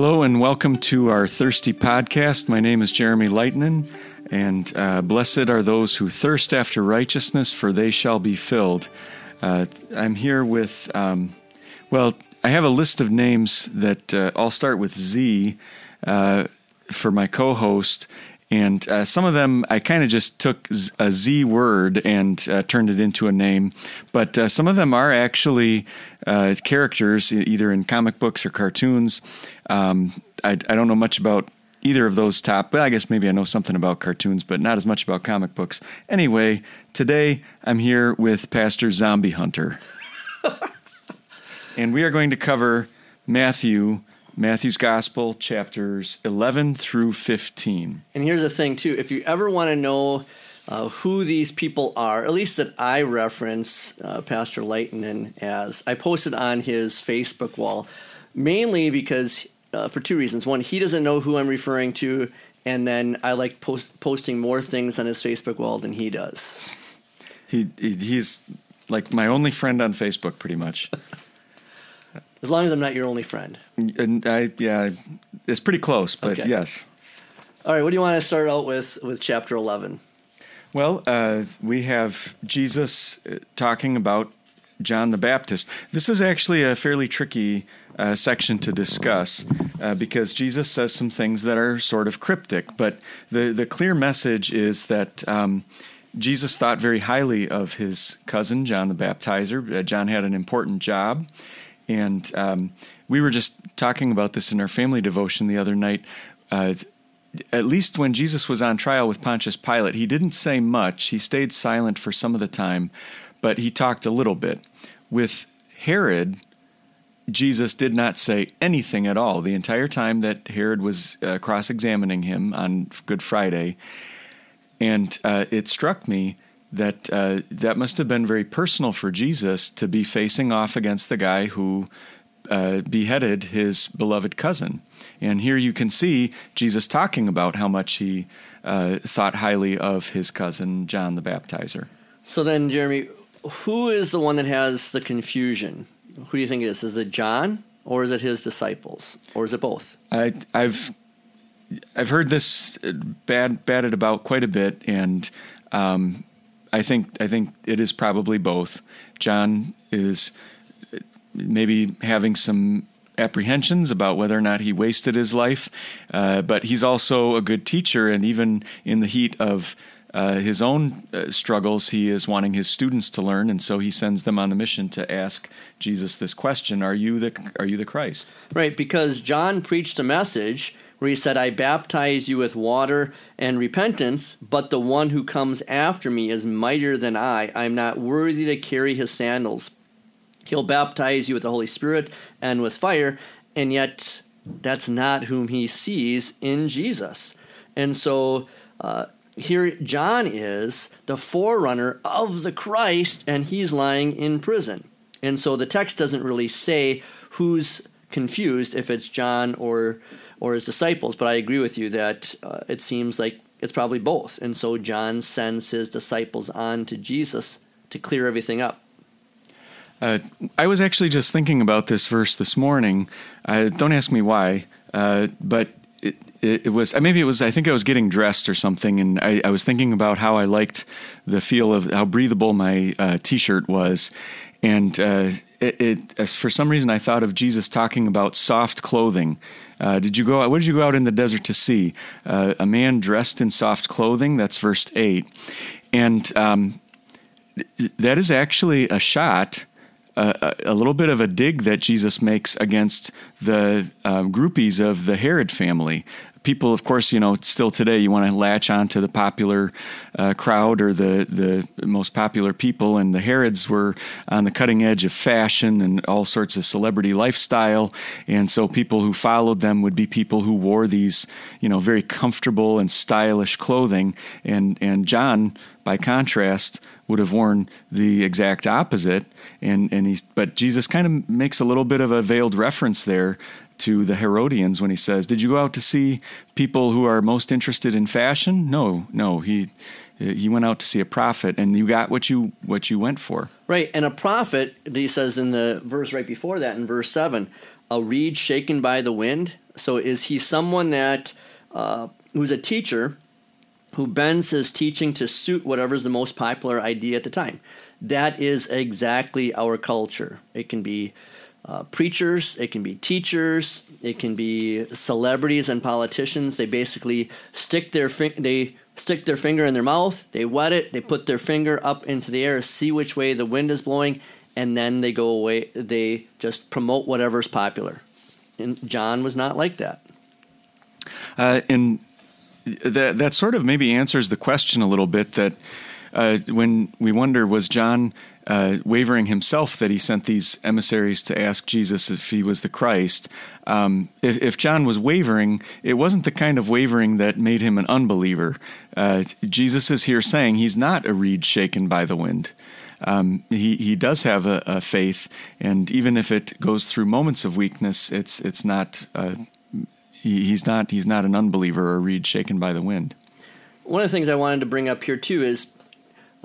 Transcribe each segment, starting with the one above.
Hello and welcome to our Thirsty podcast. My name is Jeremy Lightnin, and uh, blessed are those who thirst after righteousness, for they shall be filled. Uh, I'm here with, um, well, I have a list of names that uh, all start with Z uh, for my co host, and uh, some of them I kind of just took a Z word and uh, turned it into a name. But uh, some of them are actually uh, characters, either in comic books or cartoons. Um, I, I, don't know much about either of those top. Well, I guess maybe I know something about cartoons, but not as much about comic books. Anyway, today I'm here with Pastor Zombie Hunter. and we are going to cover Matthew Matthew's Gospel, chapters 11 through 15. And here's the thing, too. If you ever want to know uh, who these people are, at least that I reference uh, Pastor Lightnin as, I posted on his Facebook wall, mainly because, uh, for two reasons. One, he doesn't know who I'm referring to, and then I like post- posting more things on his Facebook wall than he does. He, he He's like my only friend on Facebook, pretty much. As long as I'm not your only friend. And I, yeah, it's pretty close, but okay. yes. All right, what do you want to start out with with chapter 11? Well, uh, we have Jesus uh, talking about John the Baptist. This is actually a fairly tricky uh, section to discuss uh, because Jesus says some things that are sort of cryptic, but the, the clear message is that. Um, Jesus thought very highly of his cousin, John the Baptizer. Uh, John had an important job. And um, we were just talking about this in our family devotion the other night. Uh, at least when Jesus was on trial with Pontius Pilate, he didn't say much. He stayed silent for some of the time, but he talked a little bit. With Herod, Jesus did not say anything at all the entire time that Herod was uh, cross examining him on Good Friday. And uh, it struck me that uh, that must have been very personal for Jesus to be facing off against the guy who uh, beheaded his beloved cousin. And here you can see Jesus talking about how much he uh, thought highly of his cousin John the Baptizer. So then, Jeremy, who is the one that has the confusion? Who do you think it is? Is it John or is it his disciples or is it both? I, I've I've heard this bad batted about quite a bit, and um, I think I think it is probably both. John is maybe having some apprehensions about whether or not he wasted his life, uh, but he's also a good teacher, and even in the heat of uh, his own uh, struggles, he is wanting his students to learn, and so he sends them on the mission to ask Jesus this question: Are you the Are you the Christ? Right, because John preached a message where he said, I baptize you with water and repentance, but the one who comes after me is mightier than I. I'm not worthy to carry his sandals. He'll baptize you with the Holy Spirit and with fire, and yet that's not whom he sees in Jesus. And so uh, here John is the forerunner of the Christ, and he's lying in prison. And so the text doesn't really say who's confused, if it's John or or his disciples. But I agree with you that uh, it seems like it's probably both. And so John sends his disciples on to Jesus to clear everything up. Uh, I was actually just thinking about this verse this morning. Uh, don't ask me why, uh, but it, it, it, was maybe it was. I think I was getting dressed or something, and I, I was thinking about how I liked the feel of how breathable my uh, T-shirt was, and uh, it, it, for some reason I thought of Jesus talking about soft clothing. Uh, did you go? out, What did you go out in the desert to see? Uh, a man dressed in soft clothing. That's verse eight, and um, that is actually a shot. A little bit of a dig that Jesus makes against the um, groupies of the Herod family people, of course, you know, still today, you want to latch on to the popular uh, crowd or the, the most popular people. And the Herods were on the cutting edge of fashion and all sorts of celebrity lifestyle. And so people who followed them would be people who wore these, you know, very comfortable and stylish clothing. And, and John, by contrast, would have worn the exact opposite. And, and he's, but Jesus kind of makes a little bit of a veiled reference there to the Herodians when he says, "Did you go out to see people who are most interested in fashion?" No, no. He he went out to see a prophet, and you got what you what you went for. Right, and a prophet. He says in the verse right before that, in verse seven, a reed shaken by the wind? So is he someone that uh, who's a teacher who bends his teaching to suit whatever's the most popular idea at the time? That is exactly our culture. It can be uh, preachers, it can be teachers, it can be celebrities and politicians. They basically stick their fi- they stick their finger in their mouth, they wet it, they put their finger up into the air, see which way the wind is blowing, and then they go away. They just promote whatever's popular. And John was not like that. Uh, and that that sort of maybe answers the question a little bit that uh, when we wonder was John uh, wavering himself that he sent these emissaries to ask Jesus if he was the Christ. Um, if, if, John was wavering, it wasn't the kind of wavering that made him an unbeliever. Uh, Jesus is here saying he's not a reed shaken by the wind. Um, he he does have a, a, faith, and even if it goes through moments of weakness, it's it's not. Uh, he, he's not he's not an unbeliever or a reed shaken by the wind. One of the things I wanted to bring up here too is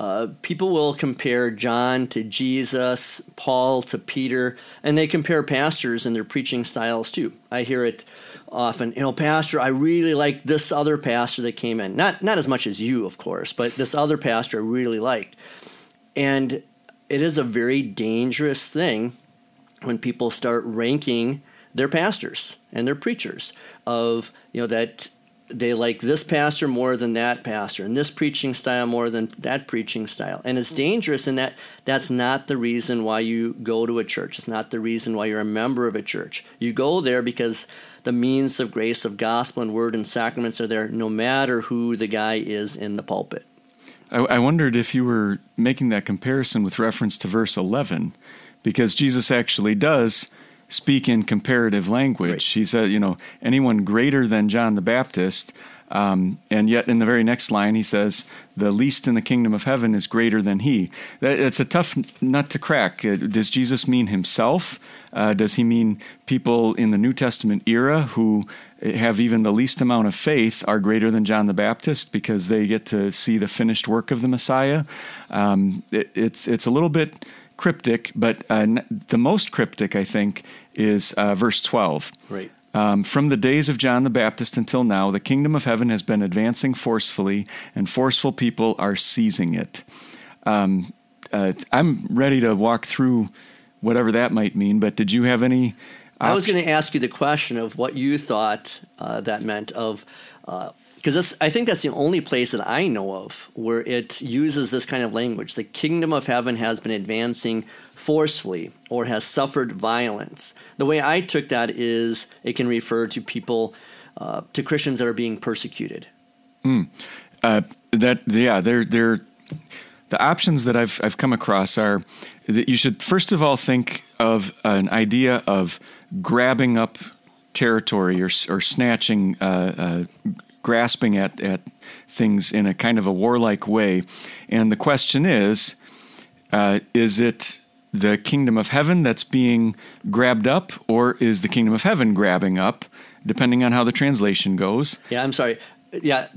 uh, people will compare John to Jesus, Paul to Peter, and they compare pastors and their preaching styles too. I hear it often. You know, pastor, I really like this other pastor that came in. Not not as much as you, of course, but this other pastor I really liked. And it is a very dangerous thing when people start ranking their pastors and their preachers of you know that they like this pastor more than that pastor and this preaching style more than that preaching style. And it's mm. dangerous in that that's not the reason why you go to a church. It's not the reason why you're a member of a church. You go there because the means of grace of gospel and word and sacraments are there no matter who the guy is in the pulpit. I, I wondered if you were making that comparison with reference to verse 11 because jesus actually does speak in comparative language. Right. He said, you know, anyone greater than John the Baptist. Um, and yet, in the very next line, he says, "The least in the kingdom of heaven is greater than he." That, it's a tough nut to crack. Uh, does Jesus mean himself? Uh, does he mean people in the New Testament era who have even the least amount of faith are greater than John the Baptist because they get to see the finished work of the Messiah? Um, it, it's it's a little bit cryptic, but uh, the most cryptic, I think, is uh, verse 12. Right. Um, from the days of John the Baptist until now, the kingdom of heaven has been advancing forcefully, and forceful people are seizing it. Um, uh, I'm ready to walk through whatever that might mean, but did you have any? I was going to ask you the question of what you thought uh, that meant of uh, because I think that's the only place that I know of where it uses this kind of language. The kingdom of heaven has been advancing forcefully or has suffered violence. The way I took that is it can refer to people, uh, to Christians that are being persecuted. Mm. Uh, that yeah, they're they're the options that I've I've come across are that you should first of all think of an idea of grabbing up territory or or snatching uh, uh grasping at, at things in a kind of a warlike way. And the question is uh, is it the kingdom of heaven that's being grabbed up, or is the kingdom of heaven grabbing up, depending on how the translation goes? Yeah, I'm sorry. Yeah,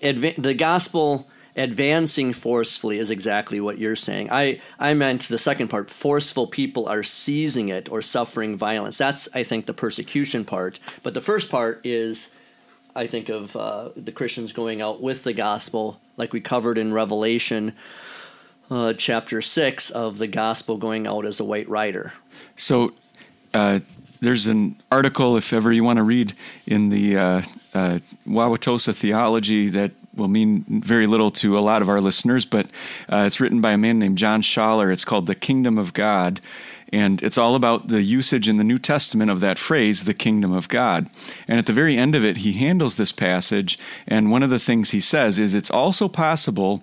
adva- the gospel advancing forcefully is exactly what you're saying. I, I meant the second part forceful people are seizing it or suffering violence. That's, I think, the persecution part. But the first part is I think of uh, the Christians going out with the gospel, like we covered in Revelation uh, chapter 6 of the gospel going out as a white rider. So uh, there's an article, if ever you want to read, in the uh, uh, Wauwatosa Theology that will mean very little to a lot of our listeners, but uh, it's written by a man named John Schaller. It's called The Kingdom of God. And it's all about the usage in the New Testament of that phrase, the kingdom of God. And at the very end of it, he handles this passage. And one of the things he says is it's also possible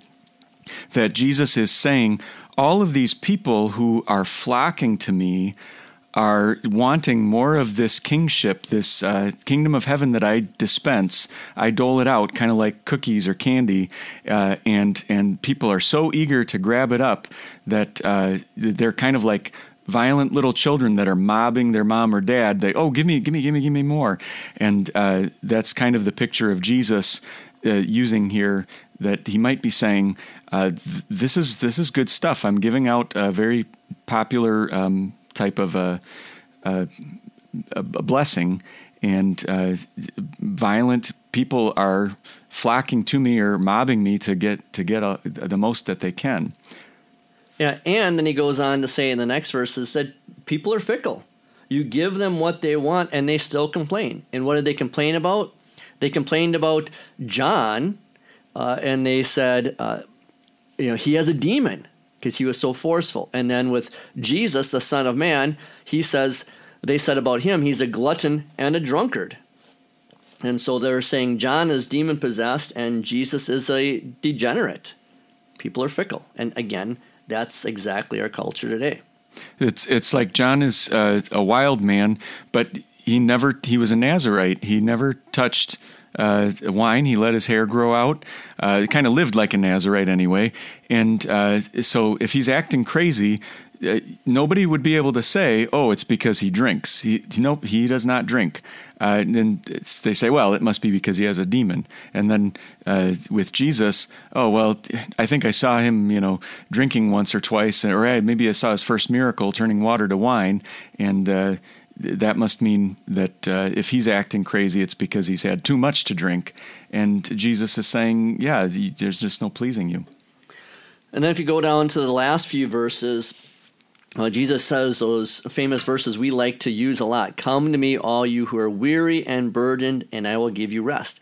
that Jesus is saying, all of these people who are flocking to me are wanting more of this kingship, this uh, kingdom of heaven that I dispense. I dole it out, kind of like cookies or candy, uh, and and people are so eager to grab it up that uh, they're kind of like violent little children that are mobbing their mom or dad. They, oh, give me, give me, give me, give me more. And uh, that's kind of the picture of Jesus uh, using here that he might be saying, uh, th- this is this is good stuff. I'm giving out a very popular um, type of a, uh, uh, a, a blessing, and uh, violent people are flocking to me or mobbing me to get to get a, the most that they can. Yeah, and then he goes on to say in the next verses that people are fickle. You give them what they want, and they still complain. And what did they complain about? They complained about John, uh, and they said, uh, you know, he has a demon because he was so forceful. And then with Jesus, the Son of Man, he says, they said about him, he's a glutton and a drunkard. And so they're saying John is demon possessed and Jesus is a degenerate. People are fickle. And again, that's exactly our culture today. It's it's like John is uh, a wild man, but he never he was a Nazarite. He never touched uh, wine. He let his hair grow out. Uh, kind of lived like a Nazarite anyway. And uh, so if he's acting crazy, nobody would be able to say, "Oh, it's because he drinks." He nope, he does not drink. Uh, and they say, "Well, it must be because he has a demon." And then uh, with Jesus, oh well, I think I saw him, you know, drinking once or twice, or maybe I saw his first miracle, turning water to wine, and uh, that must mean that uh, if he's acting crazy, it's because he's had too much to drink. And Jesus is saying, "Yeah, there's just no pleasing you." And then if you go down to the last few verses, Jesus says those famous verses we like to use a lot Come to me, all you who are weary and burdened, and I will give you rest.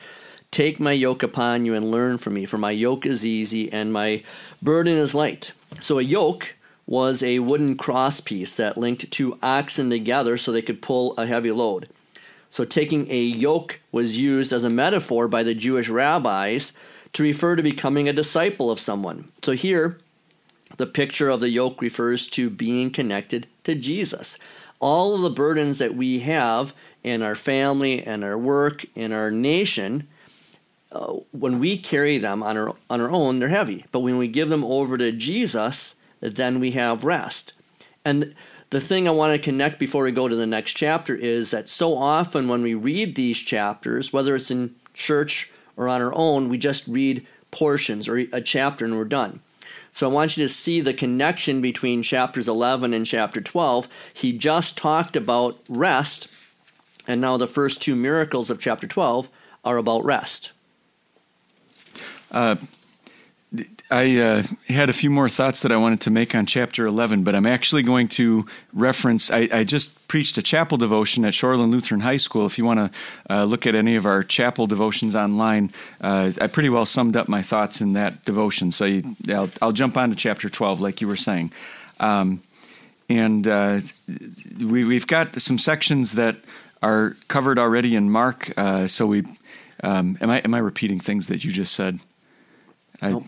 Take my yoke upon you and learn from me, for my yoke is easy and my burden is light. So, a yoke was a wooden cross piece that linked two oxen together so they could pull a heavy load. So, taking a yoke was used as a metaphor by the Jewish rabbis to refer to becoming a disciple of someone. So, here, the picture of the yoke refers to being connected to Jesus. All of the burdens that we have in our family and our work in our nation, uh, when we carry them on our on our own, they're heavy. But when we give them over to Jesus, then we have rest. And the thing I want to connect before we go to the next chapter is that so often when we read these chapters, whether it's in church or on our own, we just read portions or a chapter and we're done. So I want you to see the connection between chapters 11 and chapter 12. He just talked about rest, and now the first two miracles of chapter 12 are about rest. Uh, I uh, had a few more thoughts that I wanted to make on chapter 11, but I'm actually going to reference. I, I just preached a chapel devotion at Shoreland Lutheran High School. If you want to uh, look at any of our chapel devotions online, uh, I pretty well summed up my thoughts in that devotion. So you, I'll, I'll, jump on to chapter 12, like you were saying. Um, and uh, we, we've got some sections that are covered already in Mark. Uh, so we. Um, am I am I repeating things that you just said? I, nope.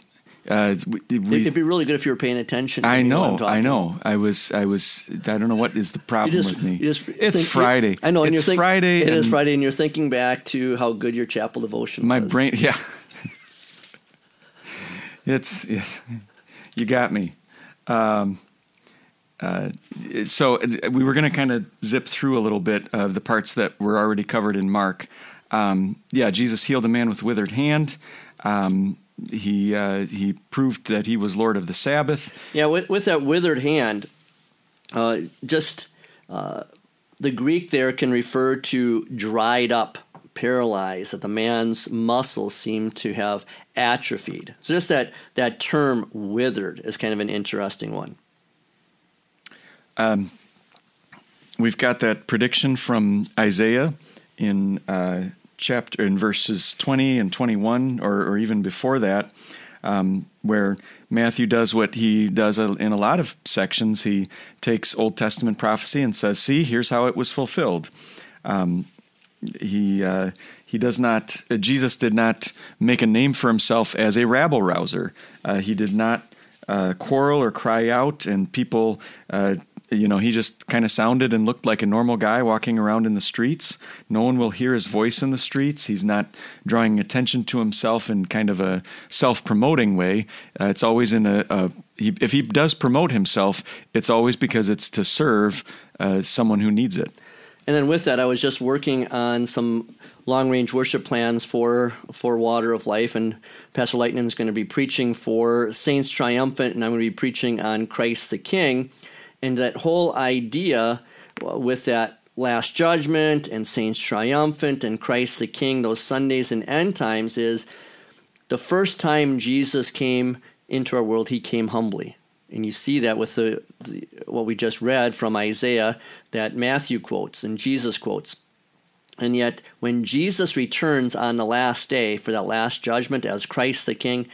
Uh, we, It'd be really good if you were paying attention. I know, I know. I was, I was. I don't know what is the problem just, with me. it's think, Friday. I know. it's think, Friday. It is Friday, and you're thinking back to how good your chapel devotion. My was. brain, yeah. it's, it, you got me. Um, uh, so uh, we were going to kind of zip through a little bit of the parts that were already covered in Mark. Um, yeah, Jesus healed a man with withered hand. Um, he uh, he proved that he was Lord of the Sabbath. Yeah, with, with that withered hand, uh, just uh, the Greek there can refer to dried up, paralyzed, that the man's muscles seem to have atrophied. So just that that term withered is kind of an interesting one. Um, we've got that prediction from Isaiah in uh, chapter in verses 20 and 21 or, or even before that um, where matthew does what he does in a lot of sections. He takes old testament prophecy and says see here's how it was fulfilled. Um, he uh, he does not uh, jesus did not make a name for himself as a rabble rouser. Uh, he did not uh, quarrel or cry out and people uh, you know, he just kind of sounded and looked like a normal guy walking around in the streets. No one will hear his voice in the streets. He's not drawing attention to himself in kind of a self promoting way. Uh, it's always in a, a he, if he does promote himself, it's always because it's to serve uh, someone who needs it. And then with that, I was just working on some long range worship plans for for Water of Life, and Pastor Lightning is going to be preaching for Saints Triumphant, and I'm going to be preaching on Christ the King and that whole idea with that Last Judgment and Saints Triumphant and Christ the King, those Sundays and end times, is the first time Jesus came into our world, he came humbly. And you see that with the, the, what we just read from Isaiah that Matthew quotes and Jesus quotes. And yet, when Jesus returns on the last day for that last judgment as Christ the King,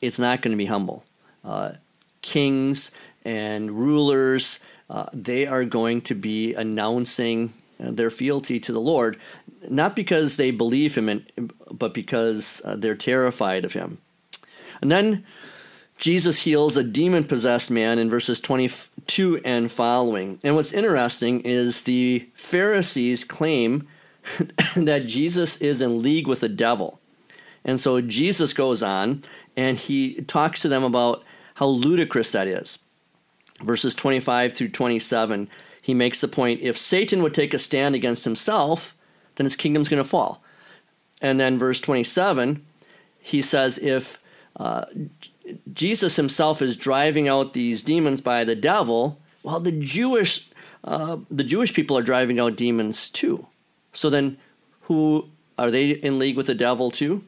it's not going to be humble. Uh, kings and rulers, uh, they are going to be announcing uh, their fealty to the Lord, not because they believe Him, in, but because uh, they're terrified of Him. And then Jesus heals a demon possessed man in verses 22 and following. And what's interesting is the Pharisees claim that Jesus is in league with the devil. And so Jesus goes on and he talks to them about how ludicrous that is. Verses 25 through 27, he makes the point if Satan would take a stand against himself, then his kingdom's going to fall. And then verse 27, he says if uh, Jesus himself is driving out these demons by the devil, well, the Jewish uh, the Jewish people are driving out demons too. So then, who are they in league with the devil too?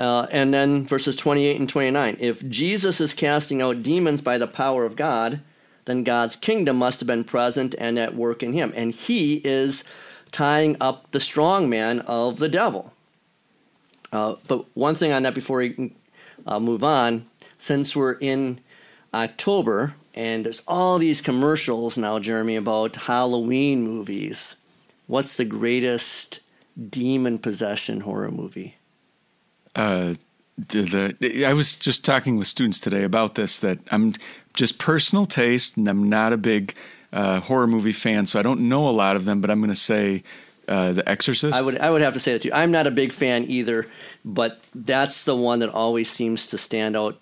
Uh, and then verses 28 and 29. If Jesus is casting out demons by the power of God, then God's kingdom must have been present and at work in him. And he is tying up the strong man of the devil. Uh, but one thing on that before we uh, move on, since we're in October and there's all these commercials now, Jeremy, about Halloween movies, what's the greatest demon possession horror movie? Uh, the, the, I was just talking with students today about this that I'm just personal taste and I'm not a big uh, horror movie fan, so I don't know a lot of them, but I'm going to say uh, The Exorcist. I would I would have to say that too. I'm not a big fan either, but that's the one that always seems to stand out.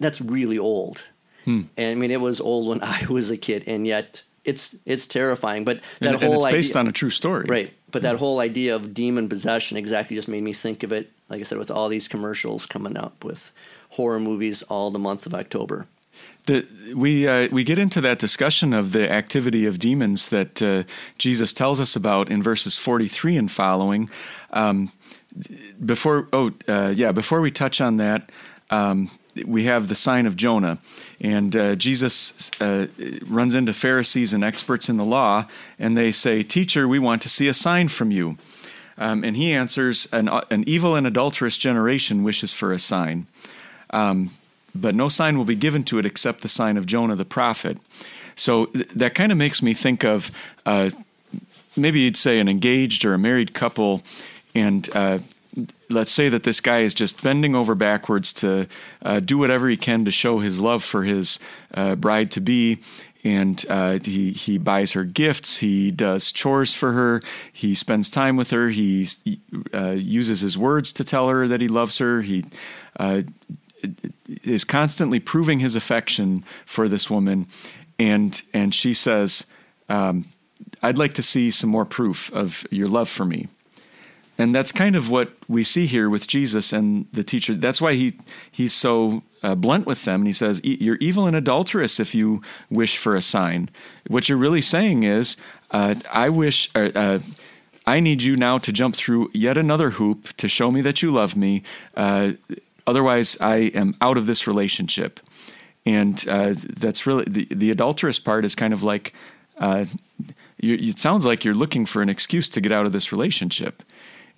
That's really old, hmm. and I mean it was old when I was a kid, and yet it's it's terrifying. But that and, whole and it's based idea, on a true story, right? But that whole idea of demon possession exactly just made me think of it. Like I said, with all these commercials coming up with horror movies all the month of October. The, we uh, we get into that discussion of the activity of demons that uh, Jesus tells us about in verses forty three and following. Um, before oh uh, yeah before we touch on that, um, we have the sign of Jonah. And uh, Jesus uh, runs into Pharisees and experts in the law, and they say, Teacher, we want to see a sign from you. Um, and he answers, an, an, evil and adulterous generation wishes for a sign. Um, but no sign will be given to it except the sign of Jonah the prophet. So th- that kind of makes me think of uh, maybe you'd say an engaged or a married couple, and uh, let's say that this guy is just bending over backwards to uh, do whatever he can to show his love for his uh, bride to be. And uh, he he buys her gifts. He does chores for her. He spends time with her. He uh, uses his words to tell her that he loves her. He uh, is constantly proving his affection for this woman, and and she says, um, "I'd like to see some more proof of your love for me." And that's kind of what we see here with Jesus and the teacher. That's why he he's so uh, blunt with them. And he says, "You're evil and adulterous if you wish for a sign." What you're really saying is, uh, "I wish." Uh, uh I need you now to jump through yet another hoop to show me that you love me. Uh, otherwise, I am out of this relationship. And uh, that's really the, the adulterous part is kind of like you, it sounds like you're looking for an excuse to get out of this relationship.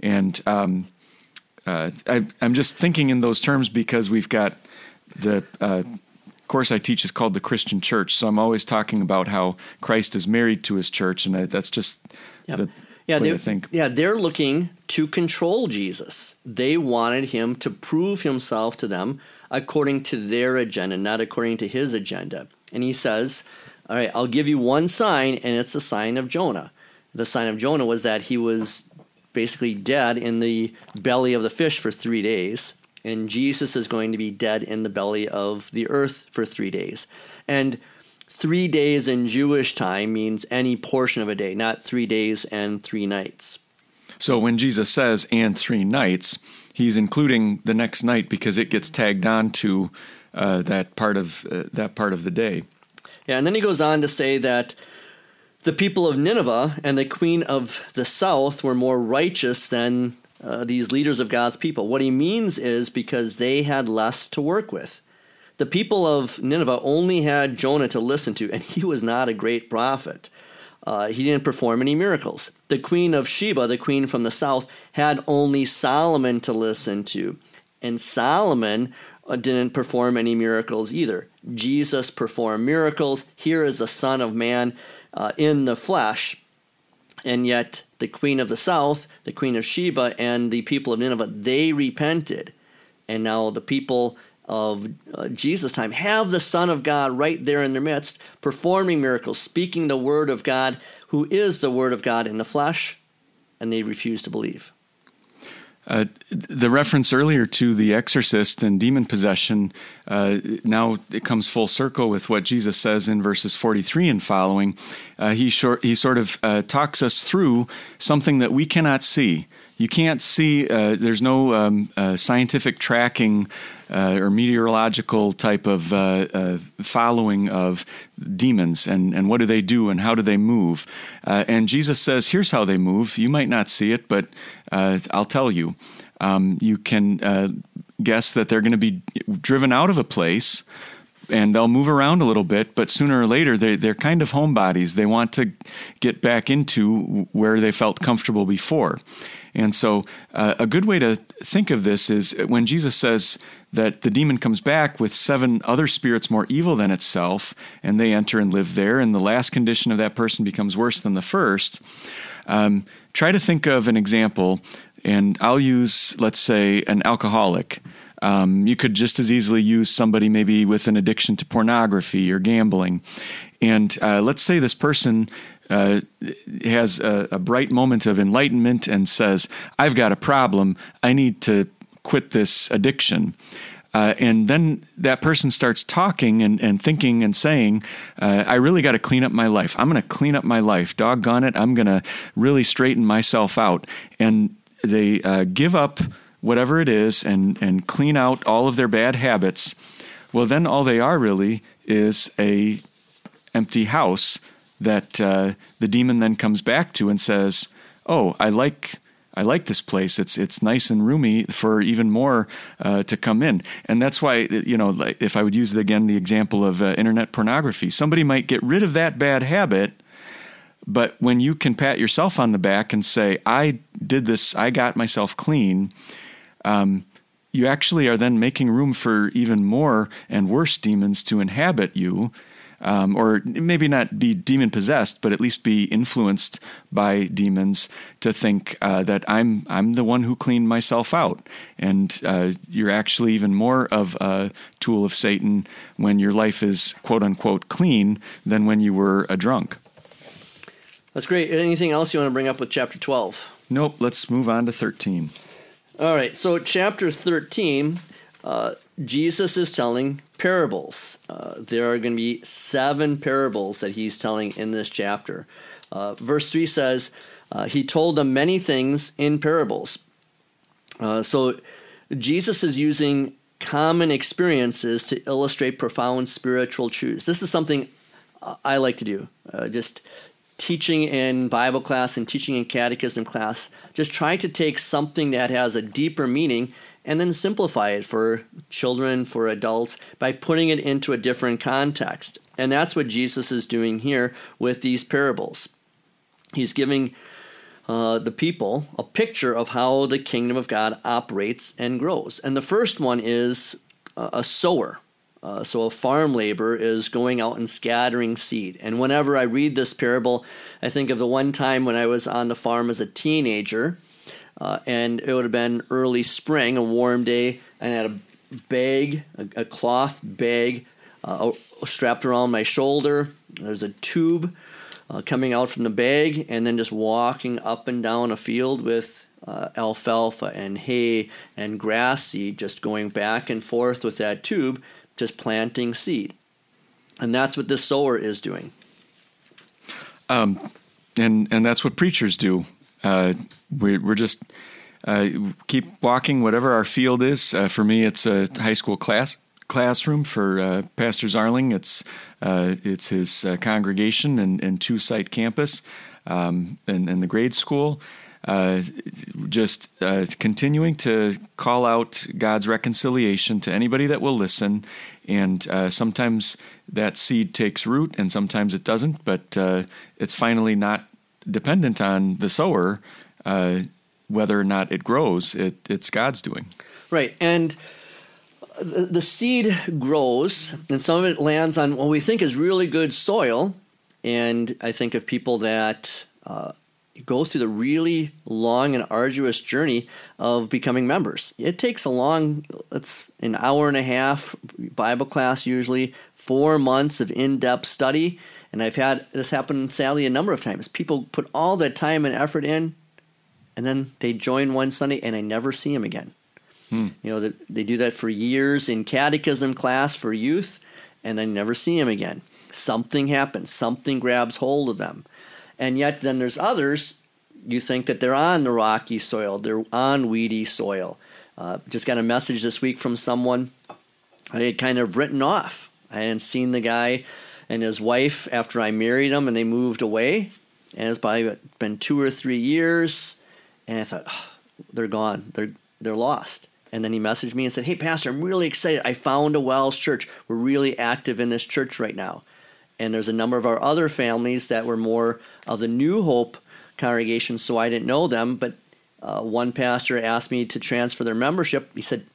And um, uh, I, am just thinking in those terms because we've got the uh, course I teach is called the Christian Church. So I'm always talking about how Christ is married to his church, and I, that's just yep. the yeah, I think. Yeah, they're looking to control Jesus. They wanted him to prove himself to them according to their agenda, not according to his agenda. And he says, All right, I'll give you one sign, and it's the sign of Jonah. The sign of Jonah was that he was basically dead in the belly of the fish for three days, and Jesus is going to be dead in the belly of the earth for three days. And three days in Jewish time means any portion of a day, not three days and three nights. So when Jesus says and three nights, he's including the next night because it gets tagged on to uh, that part of uh, that part of the day. Yeah, and then he goes on to say that The people of Nineveh and the queen of the south were more righteous than uh, these leaders of God's people. What he means is because they had less to work with. The people of Nineveh only had Jonah to listen to, and he was not a great prophet. Uh, he didn't perform any miracles. The queen of Sheba, the queen from the south, had only Solomon to listen to. And Solomon uh, didn't perform any miracles either. Jesus performed miracles. Here is the Son of Man uh, in the flesh. And yet, the queen of the south, the queen of Sheba, and the people of Nineveh, they repented. And now the people of uh, Jesus' time have the Son of God right there in their midst, performing miracles, speaking the Word of God, who is the Word of God in the flesh, and they refuse to believe. Uh, the reference earlier to the exorcist and demon possession, uh, now it comes full circle with what Jesus says in verses 43 and following. Uh, he, short, he sort of uh, talks us through something that we cannot see. You can't see, uh, there's no um, uh, scientific tracking uh, or meteorological type of uh, uh, following of demons and, and what do they do and how do they move. Uh, and Jesus says, here's how they move. You might not see it, but I'll tell you. Um, you can guess that they're going to be driven out of a place and they'll move around a little bit, but sooner or later they, they're kind of homebodies. They want to get back into where they felt comfortable before. And so, uh, a good way to think of this is when Jesus says that the demon comes back with seven other spirits more evil than itself, and they enter and live there, and the last condition of that person becomes worse than the first. Um, try to think of an example, and I'll use, let's say, an alcoholic. Um, you could just as easily use somebody maybe with an addiction to pornography or gambling. And uh, let's say this person uh, has a, a, bright moment of enlightenment and says, I've got a problem. I need to quit this addiction. Uh, and then that person starts talking and, and thinking and saying, uh, I really got to clean up my life. I'm going to clean up my life. Doggone it. I'm going to really straighten myself out. And they uh, give up whatever it is and, and clean out all of their bad habits. Well, then all they are really is a empty house that uh, the demon then comes back to and says, "Oh, I like." I like this place. It's it's nice and roomy for even more uh, to come in, and that's why you know if I would use again the example of uh, internet pornography, somebody might get rid of that bad habit, but when you can pat yourself on the back and say, "I did this. I got myself clean," um, you actually are then making room for even more and worse demons to inhabit you um, or maybe not be demon possessed, but at least be influenced by demons to think uh, that I'm I'm the one who cleaned myself out, and uh, you're actually even more of a tool of Satan when your life is quote unquote clean than when you were a drunk. That's great. Anything else you want to bring up with chapter twelve? Nope. Let's move on to thirteen. All right. So chapter thirteen. Uh, Jesus is telling parables. Uh, there are going to be seven parables that he's telling in this chapter. Uh, verse 3 says, uh, He told them many things in parables. Uh, so Jesus is using common experiences to illustrate profound spiritual truths. This is something I like to do. Uh, just teaching in Bible class and teaching in catechism class, just try to take something that has a deeper meaning and then simplify it for children, for adults, by putting it into a different context. And that's what Jesus is doing here with these parables. He's giving uh, the people a picture of how the kingdom of God operates and grows. And the first one is a sower. Uh, so a farm laborer is going out and scattering seed. And whenever I read this parable, I think of the one time when I was on the farm as a teenager uh, and it would have been early spring, a warm day, and I had a bag, a, a cloth bag, uh, strapped around my shoulder. There's a tube uh, coming out from the bag, and then just walking up and down a field with uh, alfalfa and hay and grass seed, just going back and forth with that tube, just planting seed. And that's what this sower is doing. Um, and and that's what preachers do. Uh, we, are just uh, keep walking whatever our field is. Uh, for me, it's a high school class classroom for uh, Pastor Zarling. It's uh, it's his uh, congregation and, and two site campus um, and, and the grade school. Uh, just uh, continuing to call out God's reconciliation to anybody that will listen. And uh, sometimes that seed takes root and sometimes it doesn't, but it's finally not dependent on the sower uh, whether or not it grows. It, it's God's doing. Right. And the, the seed grows, and some of it lands on what we think is really good soil. And I think of people that uh, go through the really long and arduous journey of becoming members. It takes a long, it's an hour and a half Bible class usually, four months of in-depth study. And I've had this happen sadly a number of times. People put all that time and effort in, and then they join one Sunday, and I never see them again. Hmm. You know, they do that for years in catechism class for youth, and I never see them again. Something happens. Something grabs hold of them. And yet, then there's others, you think that they're on the rocky soil, they're on weedy soil. Uh, just got a message this week from someone I had kind of written off. I hadn't seen the guy and his wife after I married him and they moved away. And it's probably been two or three years. And I thought, oh, they're gone. They're, they're lost. And then he messaged me and said, Hey, Pastor, I'm really excited. I found a WELS church. We're really active in this church right now. And there's a number of our other families that were more of the New Hope congregation, so I didn't know them. But uh, one pastor asked me to transfer their membership. He said,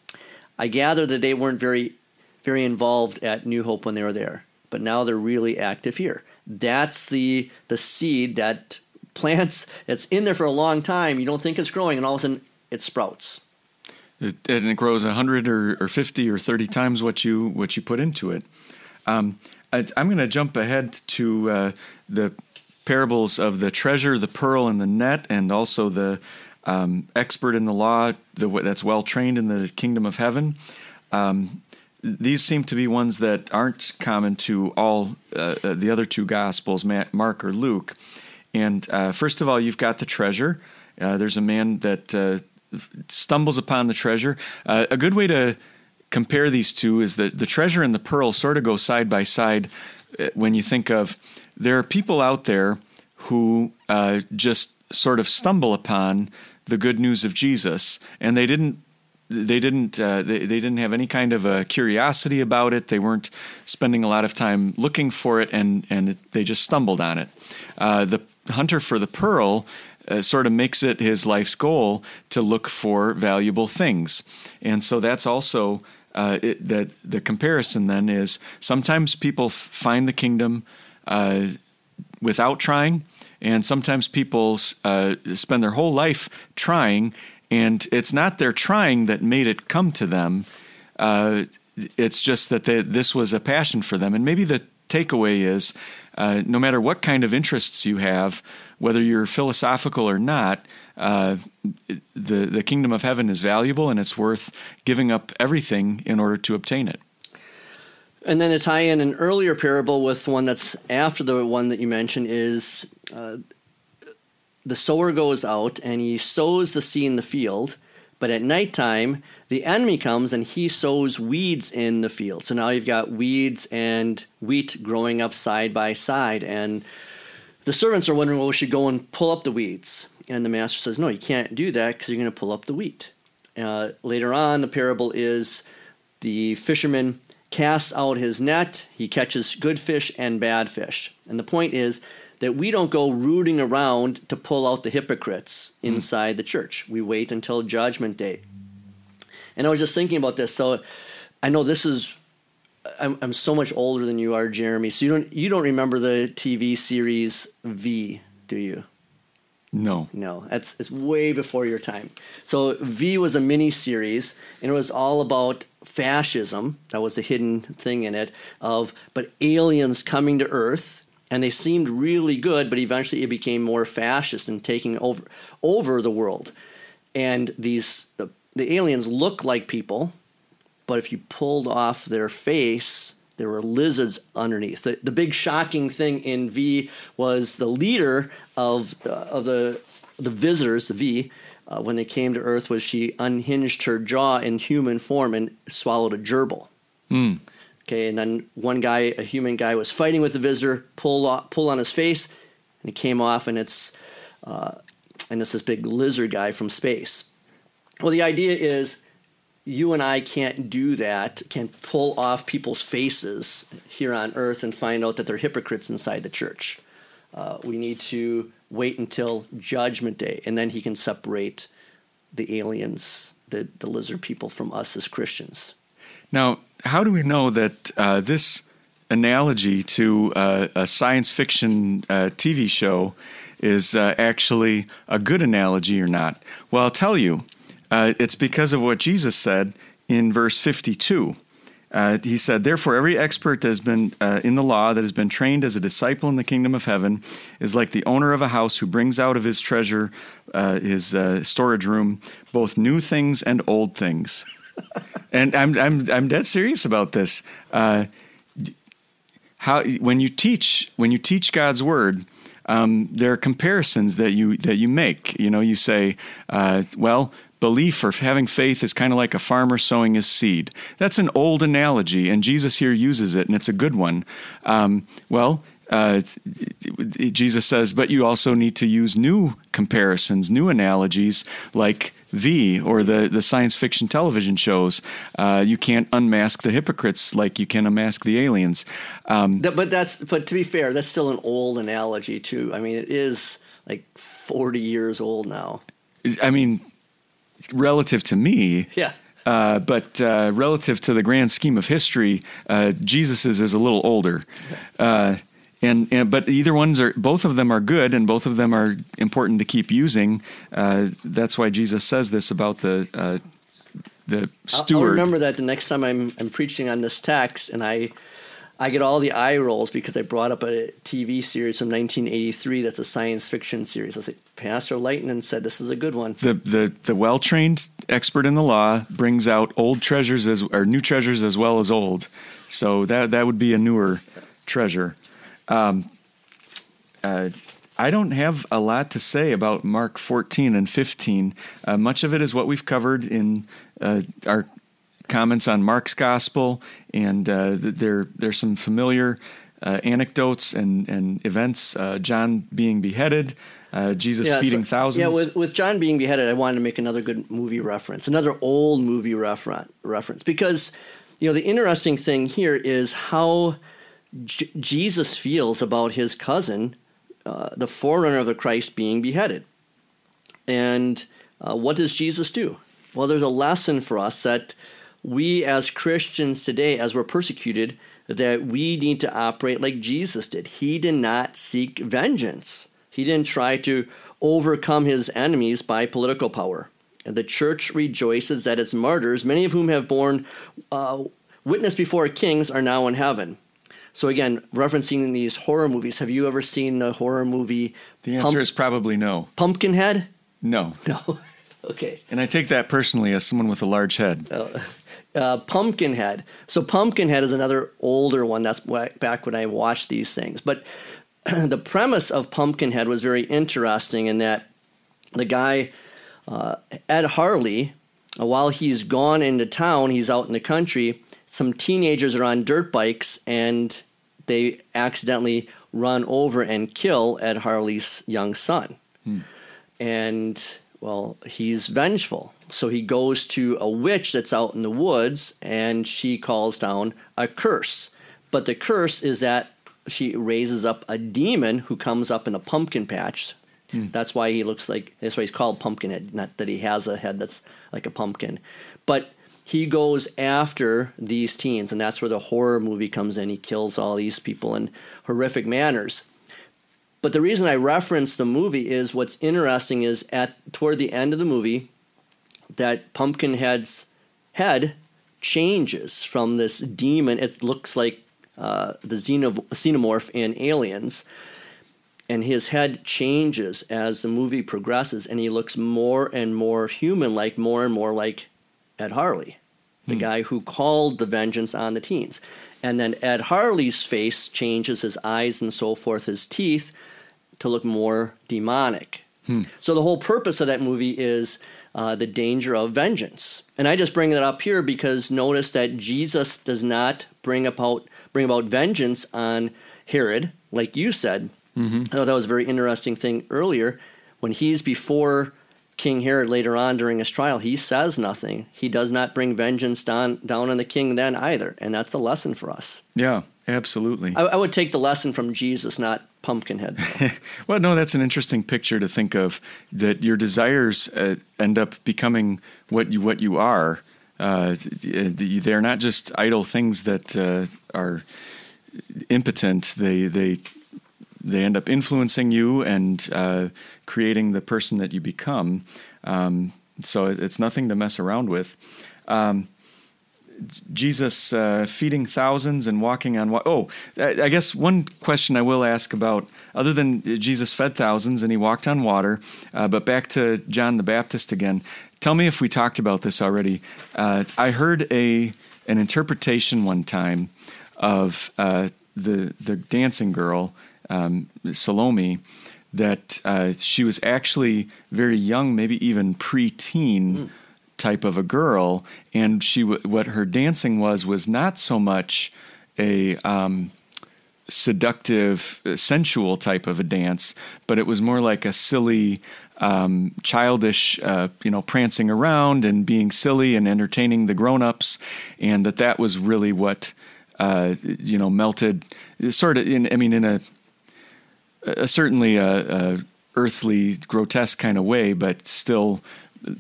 I gather that they weren't very, very involved at New Hope when they were there, but now they're really active here. That's the the seed that plants. It's in there for a long time. You don't think it's growing, and all of a sudden it sprouts. It, and it grows hundred or, or fifty or thirty times what you what you put into it. Um, I, am going to jump ahead to uh, the parables of the treasure, the pearl, and the net, and also the um, expert in the law the, that's well trained in the kingdom of heaven. Um, these seem to be ones that aren't common to all uh, uh the other two gospels, Mark or Luke. And uh, first of all, you've got the treasure. Uh, there's a man that uh, stumbles upon the treasure. Uh, a good way to compare these two is that the treasure and the pearl sort of go side by side when you think of there are people out there who just sort of stumble upon the good news of Jesus, and they didn't they didn't uh, they, they didn't have any kind of a curiosity about it. They weren't spending a lot of time looking for it, and and it, they just stumbled on it. Uh, the hunter for the pearl. Uh, sort of makes it his life's goal to look for valuable things, and so that's also uh, it, that the comparison then is sometimes people f- find the kingdom uh, without trying, and sometimes people uh, spend their whole life trying, and it's not their trying that made it come to them. Uh, it's just that they, this was a passion for them, and maybe the takeaway is uh, no matter what kind of interests you have, whether you're philosophical or not, uh, the the kingdom of heaven is valuable, and it's worth giving up everything in order to obtain it. And then to tie in an earlier parable with one that's after the one that you mentioned is uh, the sower goes out and he sows the seed in the field, but at nighttime the enemy comes and he sows weeds in the field. So now you've got weeds and wheat growing up side by side, and the servants are wondering, well, we should go and pull up the weeds. And the master says, no, you can't do that because you're going to pull up the wheat. Uh, later on, the parable is the fisherman casts out his net, he catches good fish and bad fish. And the point is that we don't go rooting around to pull out the hypocrites inside mm. the church. We wait until judgment day. And I was just thinking about this. So I know this is I'm, I'm so much older than you are, Jeremy. So you don't you don't remember the TV series V, do you? No. No, that's it's way before your time. So V was a mini series, and it was all about fascism. That was a hidden thing in it of but aliens coming to Earth, and they seemed really good, but eventually it became more fascist and taking over over the world. And these the, the aliens look like people, but if you pulled off their face, there were lizards underneath. The, the big shocking thing in V was the leader of uh, of the the visitors, the V, uh, when they came to Earth, was she unhinged her jaw in human form and swallowed a gerbil. Mm. Okay, and then one guy, a human guy, was fighting with the visitor, pull off, pull on his face, and it came off, and it's uh, and it's this big lizard guy from space. Well, the idea is you and I can't do that, can't pull off people's faces here on earth and find out that they're hypocrites inside the church. Uh, we need to wait until Judgment Day, and then he can separate the aliens, the, the lizard people, from us as Christians. Now, how do we know that uh, this analogy to uh, a science fiction uh, TV show is uh, actually a good analogy or not? Well, I'll tell you. Uh, it's because of what Jesus said in verse 52. Uh, he said, Therefore, every expert that has been uh, in the law, that has been trained as a disciple in the kingdom of heaven, is like the owner of a house who brings out of his treasure, uh, his storage room, both new things and old things. And I'm, I'm, I'm dead serious about this. Uh, how, when you teach, when you teach God's word, um, there are comparisons that you that you make. You know, you say, uh, "Well, belief or having faith is kind of like a farmer sowing his seed. That's an old analogy, and Jesus here uses it, and it's a good one. Um, well, uh, Jesus says, but you also need to use new comparisons, new analogies like V or the, the science fiction television shows. Uh, you can't unmask the hypocrites like you can unmask the aliens. Um, but that's but to be fair, that's still an old analogy too. I mean, it is like forty years old now. I mean, relative to me, yeah. Uh, but uh, relative to the grand scheme of history, uh, Jesus's is a little older. And, and, but either ones are both of them are good and both of them are important to keep using. Uh, that's why Jesus says this about the uh, the steward. I'll, I'll remember that the next time I'm I'm preaching on this text and I I get all the eye rolls because I brought up a TV series from 1983 that's a science fiction series. I was Pastor Lightning said this is a good one. The the the well trained expert in the law brings out old treasures as or new treasures as well as old. So that that would be a newer treasure. Um, uh, I don't have a lot to say about Mark 14 and 15. Uh, much of it is what we've covered in uh, our comments on Mark's gospel, and uh, there there's some familiar uh, anecdotes and and events. Uh, John being beheaded, uh, Jesus yeah, feeding so, thousands. Yeah, with with John being beheaded, I wanted to make another good movie reference, another old movie reference reference because you know the interesting thing here is how Jesus feels about his cousin, uh, the forerunner of the Christ, being beheaded, and uh, what does Jesus do? Well, there's a lesson for us that we as Christians today, as we're persecuted, that we need to operate like Jesus did. He did not seek vengeance, he didn't try to overcome his enemies by political power. The church rejoices that its martyrs, many of whom have borne uh, witness before kings, are now in heaven. So again, referencing these horror movies, have you ever seen the horror movie? The answer Pump- is probably no. Pumpkinhead. No. No. okay. And I take that personally as someone with a large head. Uh, uh, Pumpkinhead. So Pumpkinhead is another older one. That's back when I watched these things. But the premise of Pumpkinhead was very interesting in that the guy uh, Ed Harley, uh, while he's gone into town, he's out in the country. Some teenagers are on dirt bikes and they accidentally run over and kill Ed Harley's young son. Hmm. And well, he's vengeful. So he goes to a witch that's out in the woods and she calls down a curse. But the curse is that she raises up a demon who comes up in a pumpkin patch. Hmm. That's why he looks like that's why he's called Pumpkinhead, not that he has a head that's like a pumpkin. But he goes after these teens, and that's where the horror movie comes in. He kills all these people in horrific manners. But the reason I reference the movie is what's interesting is at toward the end of the movie, that Pumpkinhead's head changes from this demon. It looks like uh, the xenomorph in Aliens. And his head changes as the movie progresses, and he looks more and more human like, more and more like Ed Harley, the hmm. guy who called the vengeance on the teens. And then Ed Harley's face changes, his eyes and so forth, his teeth, to look more demonic. Hmm. So the whole purpose of that movie is uh, the danger of vengeance. And I just bring that up here because notice that Jesus does not bring about bring about vengeance on Herod, like you said. Mm-hmm. I thought that was a very interesting thing earlier when he's before King Herod later on during his trial, he says nothing. He does not bring vengeance down, down on the king then either. And that's a lesson for us. Yeah, absolutely. I, I would take the lesson from Jesus, not Pumpkinhead. well, no, that's an interesting picture to think of that your desires uh, end up becoming what you, what you are. Uh, they're not just idle things that uh, are impotent. They, they they end up influencing you and uh, creating the person that you become. Um, so it's nothing to mess around with. Um, Jesus uh, feeding thousands and walking on water. Oh, I guess one question I will ask about, other than Jesus fed thousands and he walked on water, uh, but back to John the Baptist again. Tell me if we talked about this already. Uh, I heard a an interpretation one time of uh, the the dancing girl um, Salome, that uh, she was actually very young, maybe even preteen mm. type of a girl, and she what her dancing was was not so much a um, seductive, sensual type of a dance, but it was more like a silly. Um, childish, uh, you know, prancing around and being silly and entertaining the grown-ups, and that that was really what, uh, you know, melted sort of in. I mean, in a a, certainly a, a earthly, grotesque kind of way, but still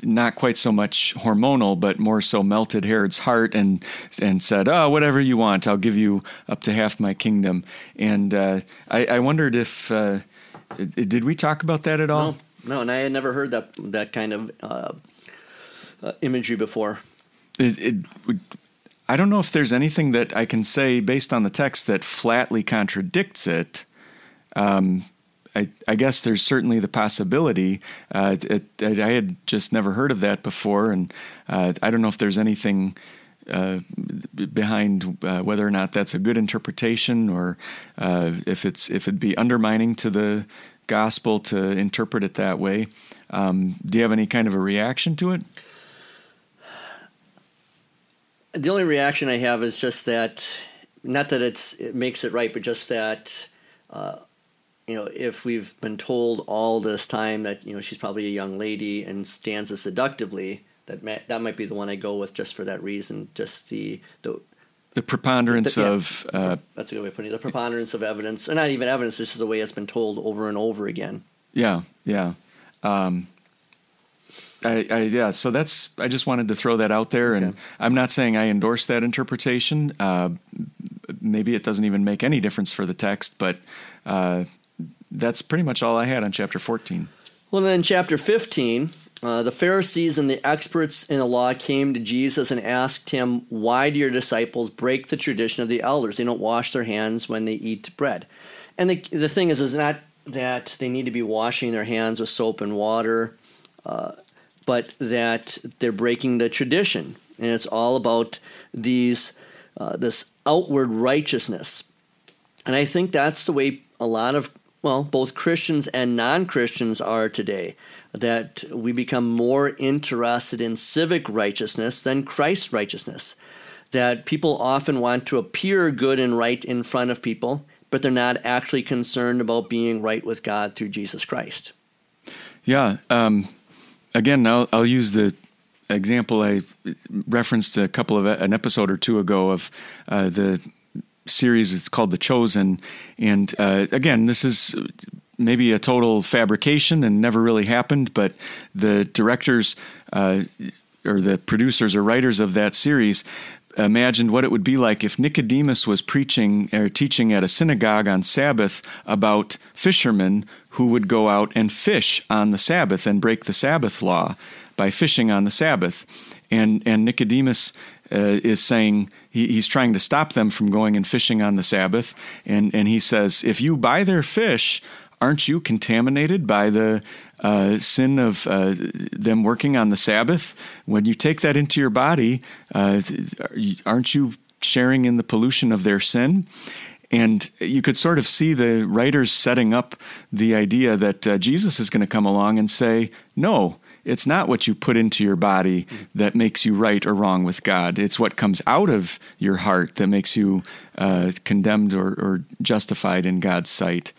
not quite so much hormonal, but more so melted Herod's heart and and said, "Oh, whatever you want, I'll give you up to half my kingdom." And uh, I, I, wondered if uh, did we talk about that at all? No, no, and I had never heard that that kind of uh, uh imagery before. It, it, I don't know if there's anything that I can say based on the text that flatly contradicts it. Um, I, I, guess there's certainly the possibility. Uh, it, it, I had just never heard of that before, and uh, I don't know if there's anything uh, behind uh, whether or not that's a good interpretation, or uh, if it's if it'd be undermining to the gospel to interpret it that way. Um, do you have any kind of a reaction to it? The only reaction I have is just that, not that it makes it right, but just that uh, you know, if we've been told all this time that you know she's probably a young lady and stands seductively, that may, that might be the one I go with just for that reason. Just the the the preponderance the, yeah, of uh, that's a good way of putting it. The preponderance of evidence, or not even evidence, just the way it's been told over and over again. Yeah, yeah. Um, I, I, yeah, so that's. I just wanted to throw that out there, okay. and I'm not saying I endorse that interpretation. Uh, maybe it doesn't even make any difference for the text, but uh, that's pretty much all I had on chapter 14. Well, then, chapter 15, uh, the Pharisees and the experts in the law came to Jesus and asked him, Why do your disciples break the tradition of the elders? They don't wash their hands when they eat bread. And the, the thing is, is not that they need to be washing their hands with soap and water, uh, but that they're breaking the tradition. And it's all about these uh, this outward righteousness. And I think that's the way a lot of well, both Christians and non Christians are today. That we become more interested in civic righteousness than Christ's righteousness. That people often want to appear good and right in front of people, but they're not actually concerned about being right with God through Jesus Christ. Yeah. Um, again, I'll, I'll use the example I referenced a couple of an episode or two ago of uh, the series. It's called The Chosen, and uh, again, this is maybe a total fabrication and never really happened. But the directors uh, or the producers or writers of that series imagined what it would be like if Nicodemus was preaching or teaching at a synagogue on Sabbath about fishermen who would go out and fish on the Sabbath and break the Sabbath law by fishing on the Sabbath. And and Nicodemus uh, is saying he, he's trying to stop them from going and fishing on the Sabbath, and and he says, if you buy their fish, aren't you contaminated by the uh, sin of uh, them working on the Sabbath? When you take that into your body, uh, aren't you sharing in the pollution of their sin? And you could sort of see the writers setting up the idea that uh, Jesus is going to come along and say, no, it's not what you put into your body that makes you right or wrong with God. It's what comes out of your heart that makes you uh, condemned or, or justified in God's sight.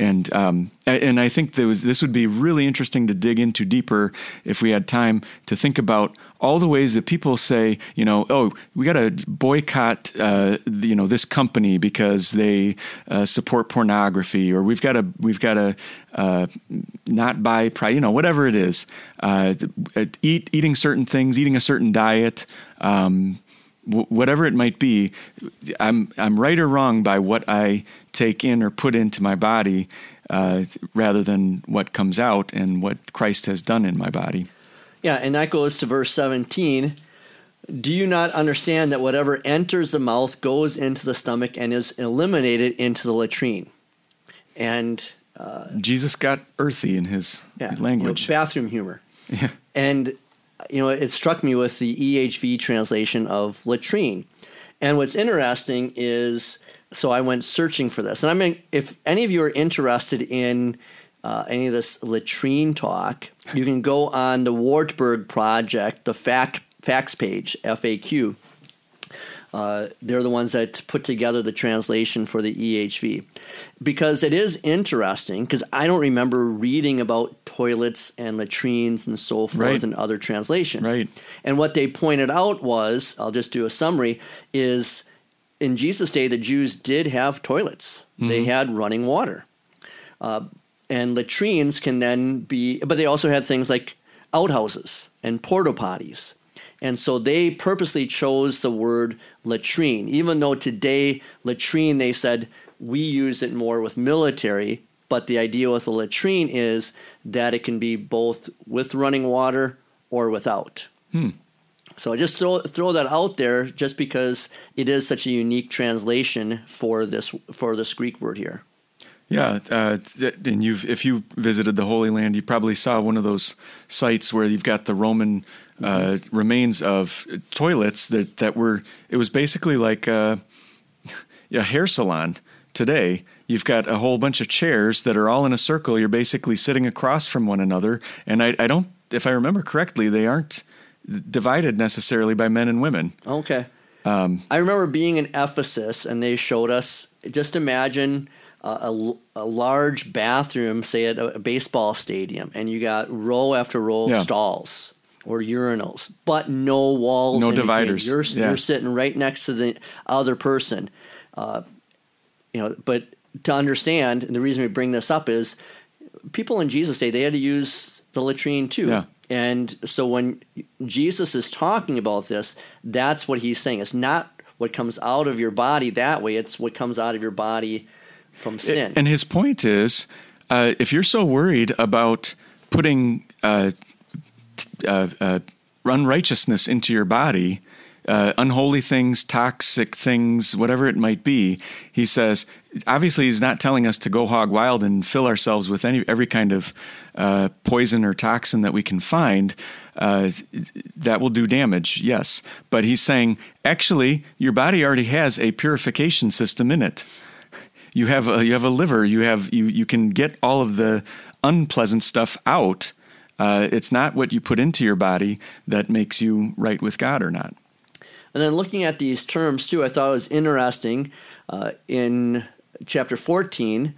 And um, and I think there was, this would be really interesting to dig into deeper if we had time to think about all the ways that people say, you know, oh, we got to boycott, uh, you know, this company because they uh, support pornography, or we've got to we've got to uh, not buy, you know, whatever it is, uh, eat eating certain things, eating a certain diet. Um, whatever it might be, I'm I'm right or wrong by what I take in or put into my body, uh, rather than what comes out and what Christ has done in my body. Yeah, and that goes to verse 17. Do you not understand that whatever enters the mouth goes into the stomach and is eliminated into the latrine? And uh, Jesus got earthy in his yeah, language. You know, bathroom humor. Yeah. And you know, it struck me with the EHV translation of latrine. And what's interesting is, so I went searching for this. And I mean, if any of you are interested in uh, any of this latrine talk, you can go on the Wartburg Project, the fact facts page, FAQ. Uh, they're the ones that put together the translation for the EHV. Because it is interesting, because I don't remember reading about toilets and latrines and so forth right. in other translations. Right. And what they pointed out was, I'll just do a summary, is in Jesus' day, the Jews did have toilets, mm-hmm. they had running water. Uh, and latrines can then be, but they also had things like outhouses and porta potties and so they purposely chose the word latrine, even though today, latrine, they said, we use it more with military. But the idea with a latrine is that it can be both with running water or without. Hmm. So I just throw throw that out there, just because it is such a unique translation for this for this Greek word here. Yeah, uh, and you've if you visited the Holy Land, you probably saw one of those sites where you've got the Roman uh, remains of toilets that that were. It was basically like a, a hair salon today. You've got a whole bunch of chairs that are all in a circle. You're basically sitting across from one another, and I, I don't, if I remember correctly, they aren't divided necessarily by men and women. Okay. Um, I remember being in Ephesus, and they showed us. Just imagine a, a, large bathroom, say at a baseball stadium, and you got row after row of yeah. stalls or urinals, but no walls, no dividers. You're, yeah. you're, sitting right next to the other person. Uh, you know, but to understand, and the reason we bring this up is people in Jesus' day they had to use the latrine too. Yeah. And so when Jesus is talking about this, that's what he's saying. It's not what comes out of your body that way; it's what comes out of your body from sin. And his point is, uh, if you're so worried about putting uh, uh, uh, unrighteousness into your body, uh, unholy things, toxic things, whatever it might be. He says, obviously, he's not telling us to go hog wild and fill ourselves with any every kind of uh, poison or toxin that we can find. Uh, that will do damage, yes. But he's saying, actually, your body already has a purification system in it. You have a, you have a liver. You have you you can get all of the unpleasant stuff out uh, it's not what you put into your body that makes you right with God or not. And then looking at these terms too, I thought it was interesting. Uh, in chapter 14,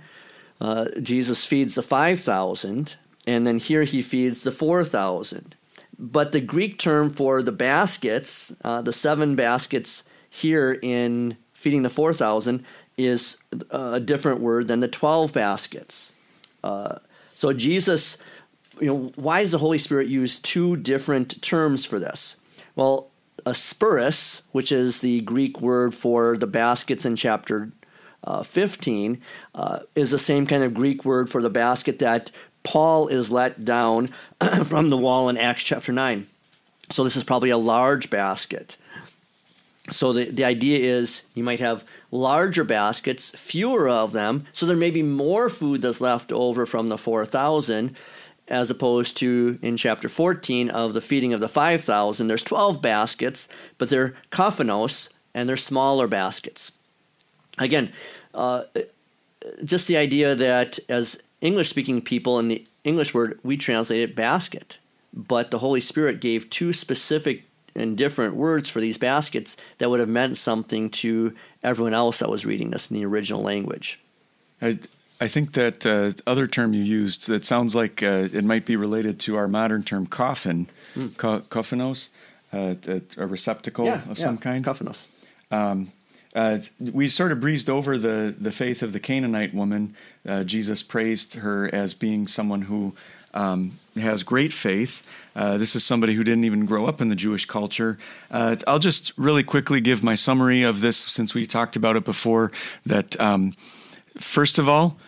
uh, Jesus feeds the 5,000, and then here he feeds the 4,000. But the Greek term for the baskets, uh, the seven baskets here in feeding the 4,000, is uh, a different word than the 12 baskets. Uh, so Jesus you know, why does the Holy Spirit use two different terms for this? Well, asperis, which is the Greek word for the baskets in chapter uh, 15, uh, is the same kind of Greek word for the basket that Paul is let down from the wall in Acts chapter 9. So this is probably a large basket. So the, the idea is you might have larger baskets, fewer of them, so there may be more food that's left over from the 4,000 as opposed to in chapter 14 of the feeding of the 5,000. There's 12 baskets, but they're kophinos and they're smaller baskets. Again, uh, just the idea that as English speaking people in the English word, we translate it basket. but the Holy Spirit gave two specific and different words for these baskets that would have meant something to everyone else that was reading this in the original language. I, I think that uh, other term you used that sounds like uh, it might be related to our modern term coffin, mm. Co- coffinos, uh, a receptacle yeah, of yeah, some kind. Coffinos. Um, uh, we sort of breezed over the, the faith of the Canaanite woman. Uh, Jesus praised her as being someone who um, has great faith. Uh, this is somebody who didn't even grow up in the Jewish culture. Uh, I'll just really quickly give my summary of this since we talked about it before. That, um, first of all,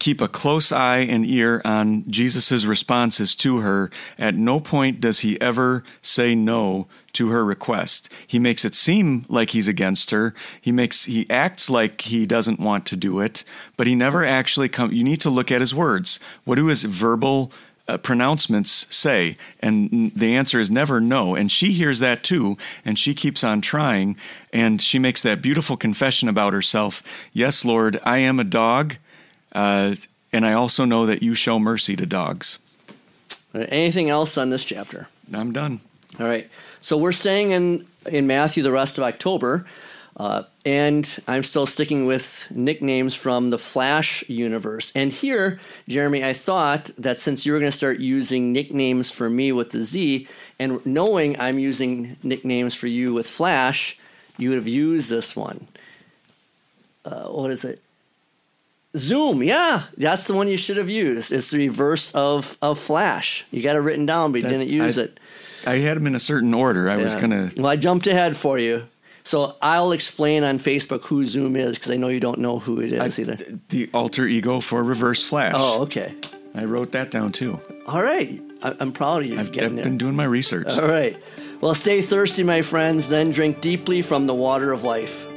keep a close eye and ear on Jesus' responses to her. At no point does he ever say no to her request. He makes it seem like he's against her. He makes he acts like he doesn't want to do it, but he never actually come you need to look at his words. What do his verbal uh, pronouncements say? And the answer is never no. And she hears that too, and she keeps on trying, and she makes that beautiful confession about herself. Yes, Lord, I am a dog. Uh, and I also know that you show mercy to dogs. Anything else on this chapter? I'm done. All right. So we're staying in, in Matthew the rest of October. Uh, and I'm still sticking with nicknames from the Flash universe. And here, Jeremy, I thought that since you were going to start using nicknames for me with the Z, and knowing I'm using nicknames for you with Flash, you would have used this one. Uh, what is it? Zoom, yeah, that's the one you should have used. It's the reverse of, of Flash. You got it written down, but you that, didn't use I, it. I had them in a certain order. I yeah. was gonna. Well, I jumped ahead for you, so I'll explain on Facebook who Zoom is because I know you don't know who it is I, either. The alter ego for Reverse Flash. Oh, okay. I wrote that down too. All right, I, am proud of you. I've, I've been doing my research. All right. Well, stay thirsty, my friends. Then drink deeply from the water of life.